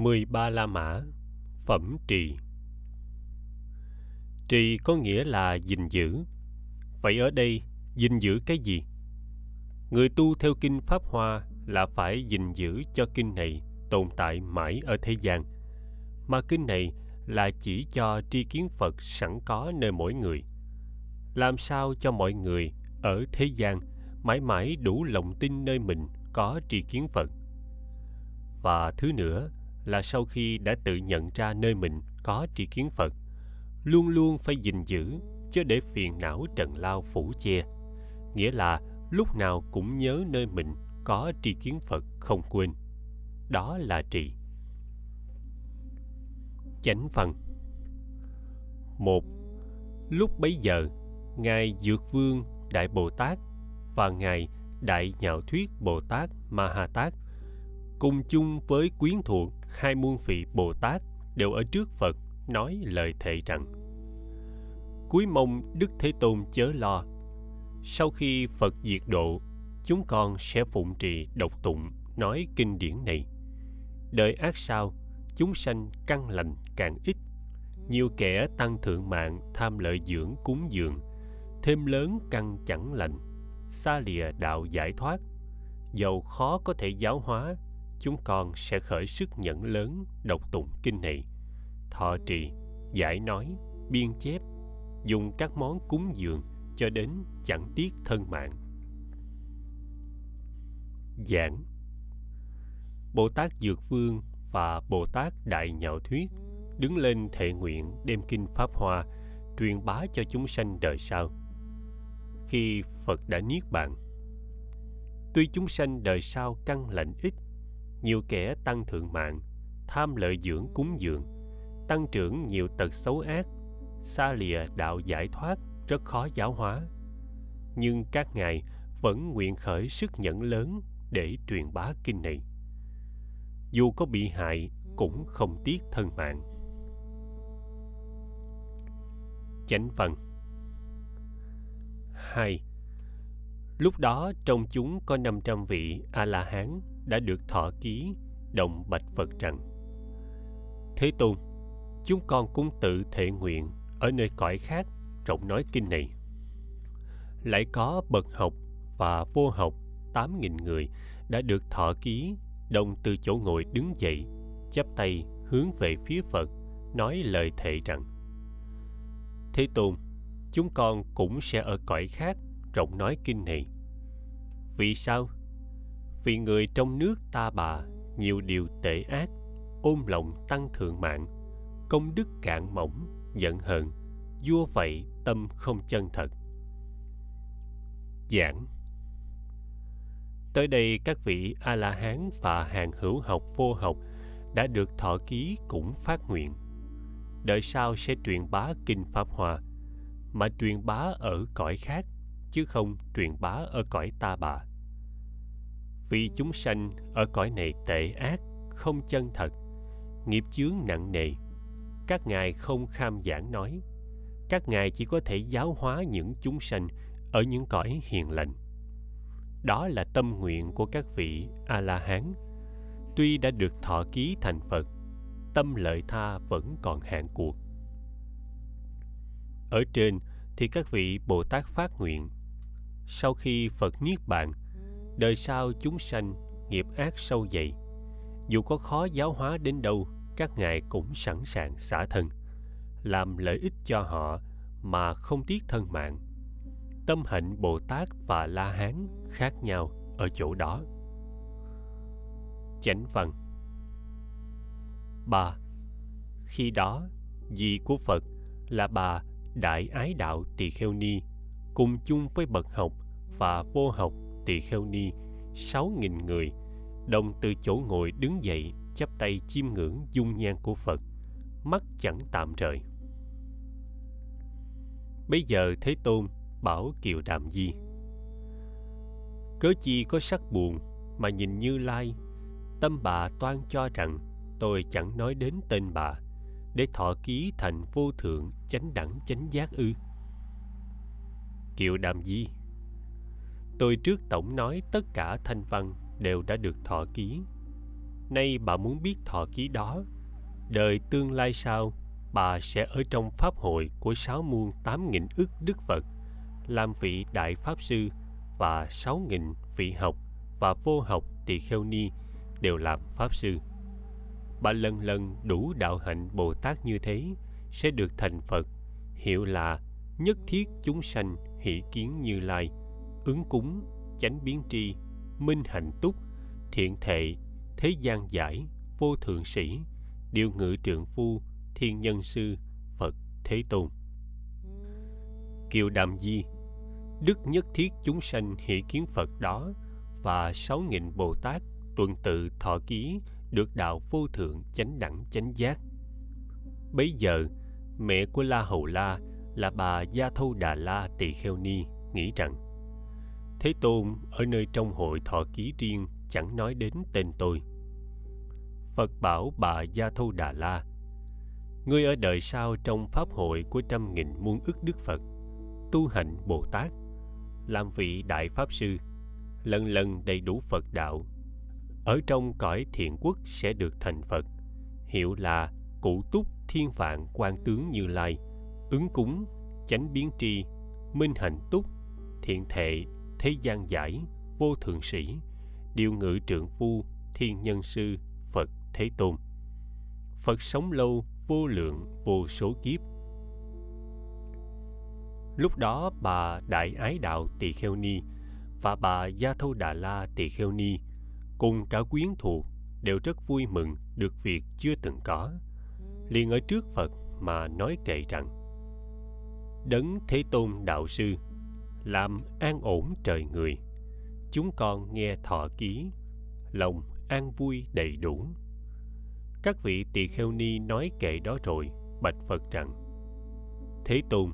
13 La Mã, Phẩm trì. Trì có nghĩa là gìn giữ. Vậy ở đây, gìn giữ cái gì? Người tu theo kinh Pháp Hoa là phải gìn giữ cho kinh này tồn tại mãi ở thế gian. Mà kinh này là chỉ cho tri kiến Phật sẵn có nơi mỗi người. Làm sao cho mọi người ở thế gian mãi mãi đủ lòng tin nơi mình có tri kiến Phật? Và thứ nữa là sau khi đã tự nhận ra nơi mình có tri kiến Phật, luôn luôn phải gìn giữ chứ để phiền não trần lao phủ che. Nghĩa là lúc nào cũng nhớ nơi mình có tri kiến Phật không quên. Đó là trì. Chánh phần một Lúc bấy giờ, Ngài Dược Vương Đại Bồ Tát và Ngài Đại Nhạo Thuyết Bồ Tát Ma Ha Tát cùng chung với quyến thuộc, hai muôn vị Bồ Tát đều ở trước Phật, nói lời thệ rằng, Cuối mong Đức Thế Tôn chớ lo, Sau khi Phật diệt độ, Chúng con sẽ phụng trì độc tụng, nói kinh điển này. Đời ác sau Chúng sanh căn lành càng ít. Nhiều kẻ tăng thượng mạng, tham lợi dưỡng cúng dường, Thêm lớn căn chẳng lành, Xa lìa đạo giải thoát. Dầu khó có thể giáo hóa chúng con sẽ khởi sức nhẫn lớn đọc tụng kinh này. Thọ trì, giải nói, biên chép, dùng các món cúng dường cho đến chẳng tiếc thân mạng. Giảng. Bồ tát dược vương và bồ tát đại nhạo thuyết đứng lên thệ nguyện đem kinh pháp hoa truyền bá cho chúng sanh đời sau. Khi phật đã niết bàn, tuy chúng sanh đời sau căn lành ít nhiều kẻ tăng thượng mạng, tham lợi dưỡng cúng dường, tăng trưởng nhiều tật xấu ác, xa lìa đạo giải thoát, rất khó giáo hóa. Nhưng các ngài vẫn nguyện khởi sức nhẫn lớn để truyền bá kinh này. Dù có bị hại, cũng không tiếc thân mạng. Chánh văn hai. Lúc đó, trong chúng có 500 vị A-la-hán đã được thọ ký đồng bạch Phật rằng Thế Tôn, chúng con cũng tự thệ nguyện ở nơi cõi khác rộng nói kinh này. Lại có bậc học và vô học 8.000 người đã được thọ ký đồng từ chỗ ngồi đứng dậy, chắp tay hướng về phía Phật, nói lời thệ rằng Thế Tôn, chúng con cũng sẽ ở cõi khác rộng nói kinh này. Vì sao? Vì người trong nước ta bà, nhiều điều tệ ác, ôm lòng tăng thượng mạng. Công đức cạn mỏng, giận hờn, vua vậy tâm không chân thật. Giảng. Tới đây các vị a la hán và hàng hữu học vô học đã được thọ ký cũng phát nguyện. Đợi sau sẽ truyền bá kinh pháp hòa mà truyền bá ở cõi khác, chứ không truyền bá ở cõi ta bà vì chúng sanh ở cõi này tệ ác, không chân thật, nghiệp chướng nặng nề. Các ngài không kham giảng nói. Các ngài chỉ có thể giáo hóa những chúng sanh ở những cõi hiền lành. Đó là tâm nguyện của các vị a la hán tuy đã được thọ ký thành phật, tâm lợi tha vẫn còn hạn cuộc. Ở trên thì các vị bồ tát phát nguyện, sau khi phật niết bàn đời sau chúng sanh nghiệp ác sâu dày. Dù có khó giáo hóa đến đâu, các ngài cũng sẵn sàng xả thân, làm lợi ích cho họ mà không tiếc thân mạng. Tâm hạnh bồ tát và la hán khác nhau ở chỗ đó. Chánh văn ba. Khi đó dì của phật là bà đại ái đạo tỳ kheo ni cùng chung với bậc học và vô học tỳ kheo ni, sáu nghìn người. Đồng từ chỗ ngồi đứng dậy, chắp tay chiêm ngưỡng dung nhan của Phật, mắt chẳng tạm rời. Bây giờ thế tôn bảo kiều đàm di, cớ chi có sắc buồn mà nhìn như lai? Tâm bà toan cho rằng tôi chẳng nói đến tên bà, để thọ ký thành vô thượng chánh đẳng chánh giác ư? Kiều đàm di tôi trước tổng nói tất cả thanh văn đều đã được thọ ký. Nay bà muốn biết thọ ký đó, đời tương lai sau bà sẽ ở trong pháp hội của sáu muôn tám nghìn ức đức phật, làm vị đại pháp sư và sáu nghìn vị học và vô học tỳ kheo ni đều làm pháp sư. Bà lần lần đủ đạo hạnh bồ tát như thế sẽ được thành phật, hiệu là nhất thiết chúng sanh hỷ kiến như lai ứng cúng, chánh biến tri, minh hạnh túc, thiện thệ, thế gian giải, vô thượng sĩ, điều ngự trượng phu, thiên nhân sư, phật thế tôn. Kiều đàm di, đức nhất thiết chúng sanh hỷ kiến phật đó và sáu nghìn bồ tát tuần tự thọ ký được đạo vô thượng chánh đẳng chánh giác. Bấy giờ, mẹ của la hầu la là bà gia thâu đà la tỳ kheo ni nghĩ rằng thế tôn ở nơi trong hội thọ ký riêng chẳng nói đến tên tôi. Phật bảo bà gia thâu đà la, ngươi ở đời sau trong pháp hội của trăm nghìn muôn ức đức phật, tu hành bồ tát, làm vị đại pháp sư, lần lần đầy đủ phật đạo. Ở trong cõi thiện quốc sẽ được thành phật, hiệu là cụ túc thiên vạn quan tướng như lai, ứng cúng, chánh biến tri, minh hạnh túc, thiện thệ thế gian giải, vô thượng sĩ, điều ngự trượng phu, thiên nhân sư, phật thế tôn. Phật sống lâu, vô lượng, vô số kiếp. Lúc đó bà đại ái đạo tỳ kheo ni và bà gia thâu đà la tỳ kheo ni cùng cả quyến thuộc đều rất vui mừng được việc chưa từng có. Liền ở trước phật mà nói kệ rằng, đấng thế tôn đạo sư làm an ổn trời người. Chúng con nghe thọ ký, lòng an vui đầy đủ. Các vị tỳ kheo ni nói kệ đó rồi, bạch phật rằng, thế tôn,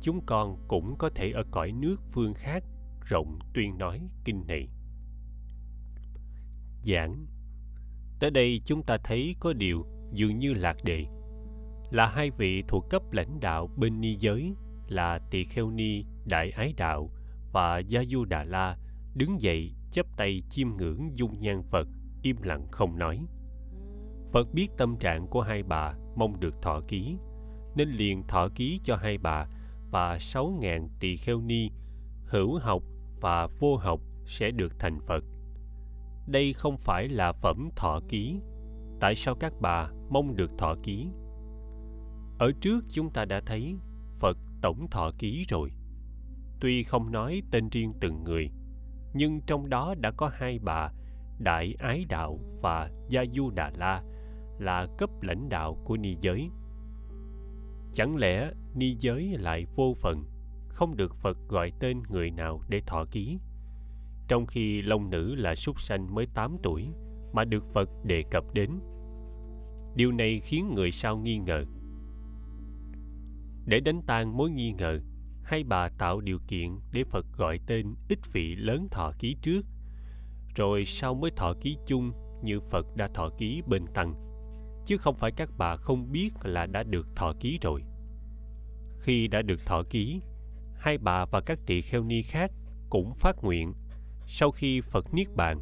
chúng con cũng có thể ở cõi nước phương khác, rộng tuyên nói kinh này. Giảng, tới đây chúng ta thấy có điều dường như lạc đề. Là hai vị thuộc cấp lãnh đạo bên ni giới là tỳ kheo ni đại ái đạo và gia du đà la đứng dậy chắp tay chiêm ngưỡng dung nhan phật, im lặng không nói. Phật biết tâm trạng của hai bà mong được thọ ký, nên liền thọ ký cho hai bà và sáu ngàn tỳ kheo ni, hữu học và vô học sẽ được thành phật. Đây không phải là phẩm thọ ký, tại sao các bà mong được thọ ký? Ở trước chúng ta đã thấy phật tổng thọ ký rồi tuy không nói tên riêng từng người, nhưng trong đó đã có hai bà, đại ái đạo và gia du đà la là cấp lãnh đạo của ni giới. Chẳng lẽ ni giới lại vô phần, không được phật gọi tên người nào để thọ ký? Trong khi long nữ là súc sanh mới 8 tuổi mà được phật đề cập đến, điều này khiến người sau nghi ngờ. Để đánh tan mối nghi ngờ hai bà tạo điều kiện để phật gọi tên ít vị lớn thọ ký trước. Rồi sau mới thọ ký chung như phật đã thọ ký bên tăng. Chứ không phải các bà không biết là đã được thọ ký rồi. Khi đã được thọ ký, hai bà và các tỳ kheo ni khác cũng phát nguyện. Sau khi phật niết bàn,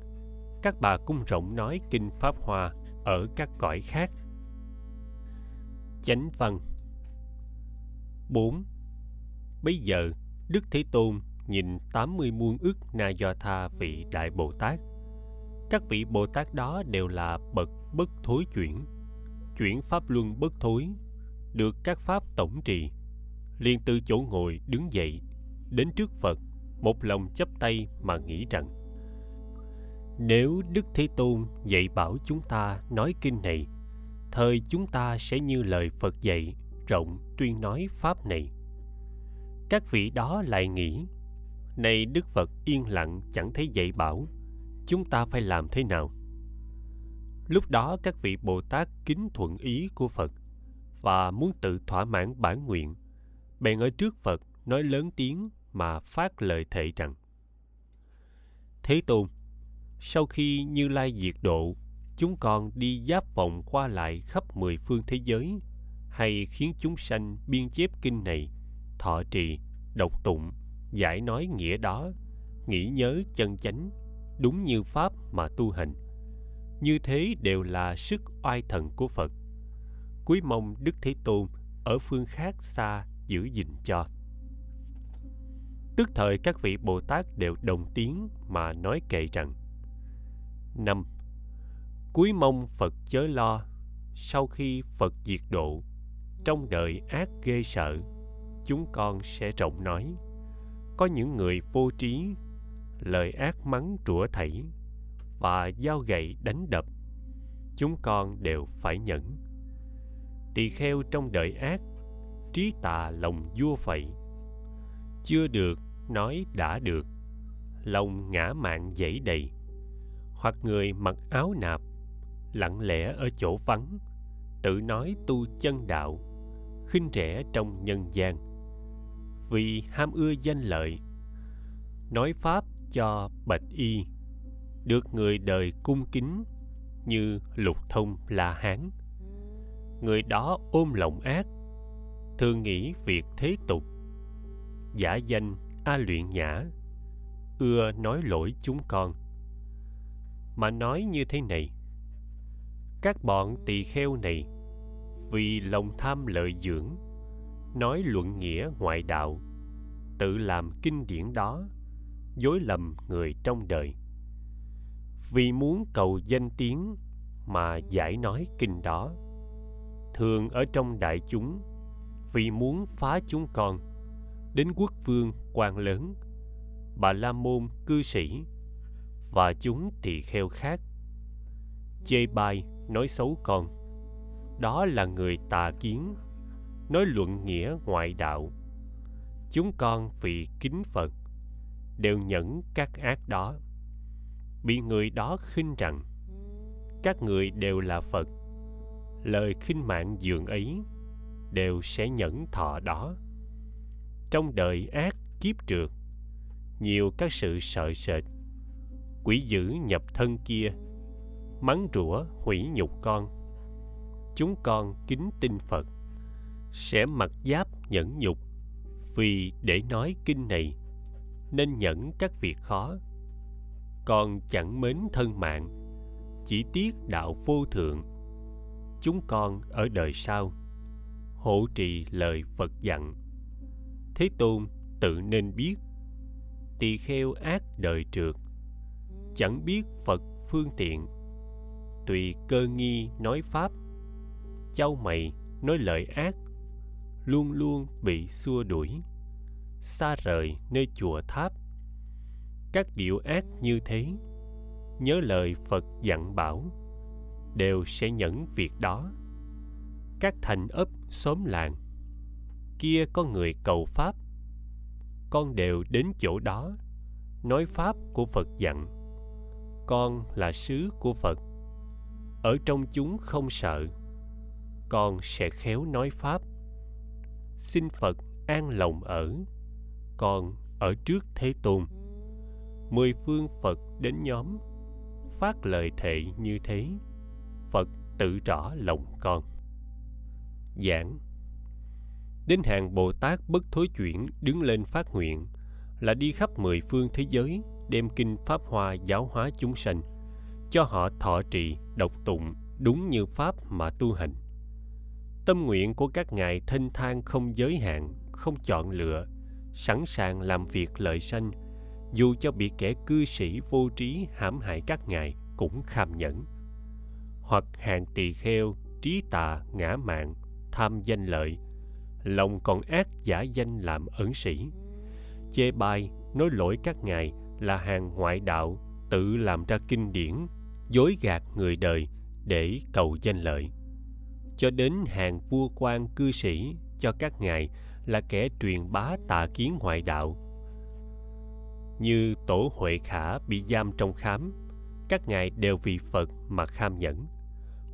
các bà cung rộng nói kinh pháp hoa ở các cõi khác. Chánh văn 4. Bây giờ, Đức Thế Tôn nhìn 80 muôn ức Na Do Tha vị Đại Bồ Tát. Các vị Bồ Tát đó đều là bậc bất thối chuyển, chuyển pháp luân bất thối, được các pháp tổng trì, liền từ chỗ ngồi đứng dậy, đến trước Phật, một lòng chấp tay mà nghĩ rằng nếu Đức Thế Tôn dạy bảo chúng ta nói kinh này, thời chúng ta sẽ như lời Phật dạy rộng tuyên nói pháp này các vị đó lại nghĩ nay đức phật yên lặng, chẳng thấy dạy bảo, chúng ta phải làm thế nào? Lúc đó các vị bồ tát kính thuận ý của phật và muốn tự thỏa mãn bản nguyện, bèn ở trước phật nói lớn tiếng mà phát lời thệ rằng, thế tôn, sau khi như lai diệt độ, chúng con đi giáp vòng qua lại khắp mười phương thế giới, hay khiến chúng sanh biên chép kinh này thọ trì, độc tụng, giải nói nghĩa đó, nghĩ nhớ chân chánh, đúng như pháp mà tu hành. Như thế đều là sức oai thần của phật. Quý mong đức thế tôn ở phương khác xa giữ gìn cho. Tức thời các vị bồ tát đều đồng tiếng mà nói kệ rằng, năm cuối mong phật chớ lo, sau khi phật diệt độ, trong đời ác ghê sợ chúng con sẽ rộng nói. Có những người vô trí, lời ác mắng rủa thảy và dao gậy đánh đập, chúng con đều phải nhẫn. Tỳ kheo trong đời ác, trí tà lòng vua vậy. Chưa được nói đã được, lòng ngã mạng dãy đầy. Hoặc người mặc áo nạp, lặng lẽ ở chỗ vắng, tự nói tu chân đạo, khinh rẻ trong nhân gian vì ham ưa danh lợi. Nói pháp cho bạch y, được người đời cung kính như lục thông la hán. Người đó ôm lòng ác, thường nghĩ việc thế tục, giả danh a luyện nhã, ưa nói lỗi chúng con. Mà nói như thế này, các bọn tỳ kheo này vì lòng tham lợi dưỡng nói luận nghĩa ngoại đạo, tự làm kinh điển đó, dối lầm người trong đời. Vì muốn cầu danh tiếng mà giải nói kinh đó. Thường ở trong đại chúng, vì muốn phá chúng con, đến quốc vương quan lớn, bà la môn cư sĩ, và chúng tỳ kheo khác chê bai nói xấu con, đó là người tà kiến nói luận nghĩa ngoại đạo. Chúng con vì kính phật, đều nhẫn các ác đó. Bị người đó khinh rằng, các người đều là phật, lời khinh mạng dường ấy đều sẽ nhẫn thọ đó. Trong đời ác kiếp trượt, nhiều các sự sợ sệt, quỷ dữ nhập thân kia, mắng rủa hủy nhục con. Chúng con kính tin phật sẽ mặc giáp nhẫn nhục. Vì để nói kinh này, nên nhẫn các việc khó. Con chẳng mến thân mạng, chỉ tiếc đạo vô thượng. Chúng con ở đời sau, hộ trì lời phật dặn. Thế tôn tự nên biết, tỳ kheo ác đời trượt. Chẳng biết phật phương tiện, tùy cơ nghi nói pháp. Châu mày nói lời ác luôn luôn bị xua đuổi. Xa rời nơi chùa tháp. Các điệu ác như thế, nhớ lời phật dặn bảo, đều sẽ nhẫn việc đó. Các thành ấp xóm làng, kia có người cầu pháp, con đều đến chỗ đó, nói pháp của phật dặn, con là sứ của phật. Ở trong chúng không sợ, con sẽ khéo nói pháp xin phật an lòng ở, còn ở trước thế tôn. Mười phương phật đến nhóm, phát lời thệ như thế, phật tự rõ lòng con. Giảng. Đến hàng bồ tát bất thối chuyển đứng lên phát nguyện, là đi khắp mười phương thế giới, đem kinh pháp hoa giáo hóa chúng sanh, cho họ thọ trì độc tụng đúng như pháp mà tu hành tâm nguyện của các ngài thanh thang không giới hạn, không chọn lựa, sẵn sàng làm việc lợi sanh, dù cho bị kẻ cư sĩ vô trí hãm hại các ngài cũng kham nhẫn. Hoặc hàng tỳ kheo, trí tà, ngã mạng, tham danh lợi, lòng còn ác giả danh làm ẩn sĩ, chê bai, nói lỗi các ngài là hàng ngoại đạo, tự làm ra kinh điển, dối gạt người đời để cầu danh lợi cho đến hàng vua quan cư sĩ cho các ngài là kẻ truyền bá tà kiến ngoại đạo. Như tổ huệ khả bị giam trong khám, các ngài đều vì phật mà kham nhẫn,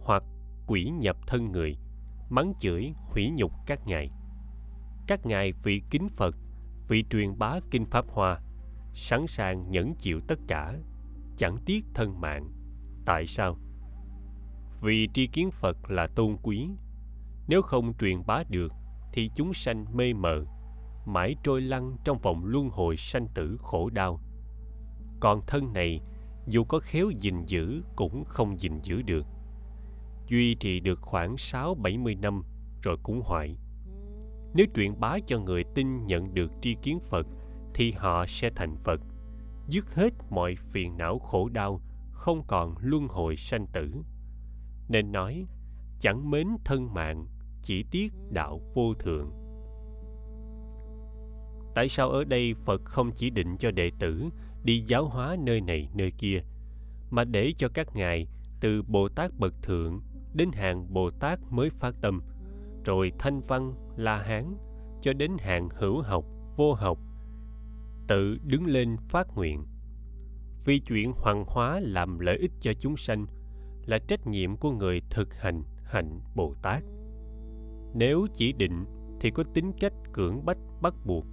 hoặc quỷ nhập thân người, mắng chửi, hủy nhục các ngài. Các ngài vì kính phật, vì truyền bá kinh pháp hoa, sẵn sàng nhẫn chịu tất cả, chẳng tiếc thân mạng. Tại sao? Vì tri kiến phật là tôn quý nếu không truyền bá được thì chúng sanh mê mờ mãi trôi lăn trong vòng luân hồi sanh tử khổ đau còn thân này dù có khéo gìn giữ cũng không gìn giữ được duy trì được khoảng 6-70 năm rồi cũng hoại. Nếu truyền bá cho người tin nhận được tri kiến Phật thì họ sẽ thành Phật, dứt hết mọi phiền não khổ đau, không còn luân hồi sanh tử. Nên nói, chẳng mến thân mạng, chỉ tiếc đạo vô thượng. Tại sao ở đây Phật không chỉ định cho đệ tử đi giáo hóa nơi này nơi kia, mà để cho các ngài từ Bồ Tát bậc thượng đến hàng Bồ Tát mới phát tâm, rồi thanh văn, la hán, cho đến hàng hữu học, vô học, tự đứng lên phát nguyện. Vì chuyện hoàng hóa làm lợi ích cho chúng sanh là trách nhiệm của người thực hành hạnh Bồ Tát. Nếu chỉ định thì có tính cách cưỡng bách bắt buộc,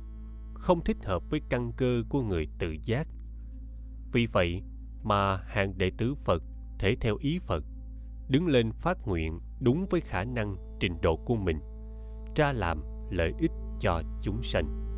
không thích hợp với căn cơ của người tự giác. Vì vậy mà hàng đệ tử Phật thể theo ý Phật đứng lên phát nguyện đúng với khả năng trình độ của mình tra làm lợi ích cho chúng sanh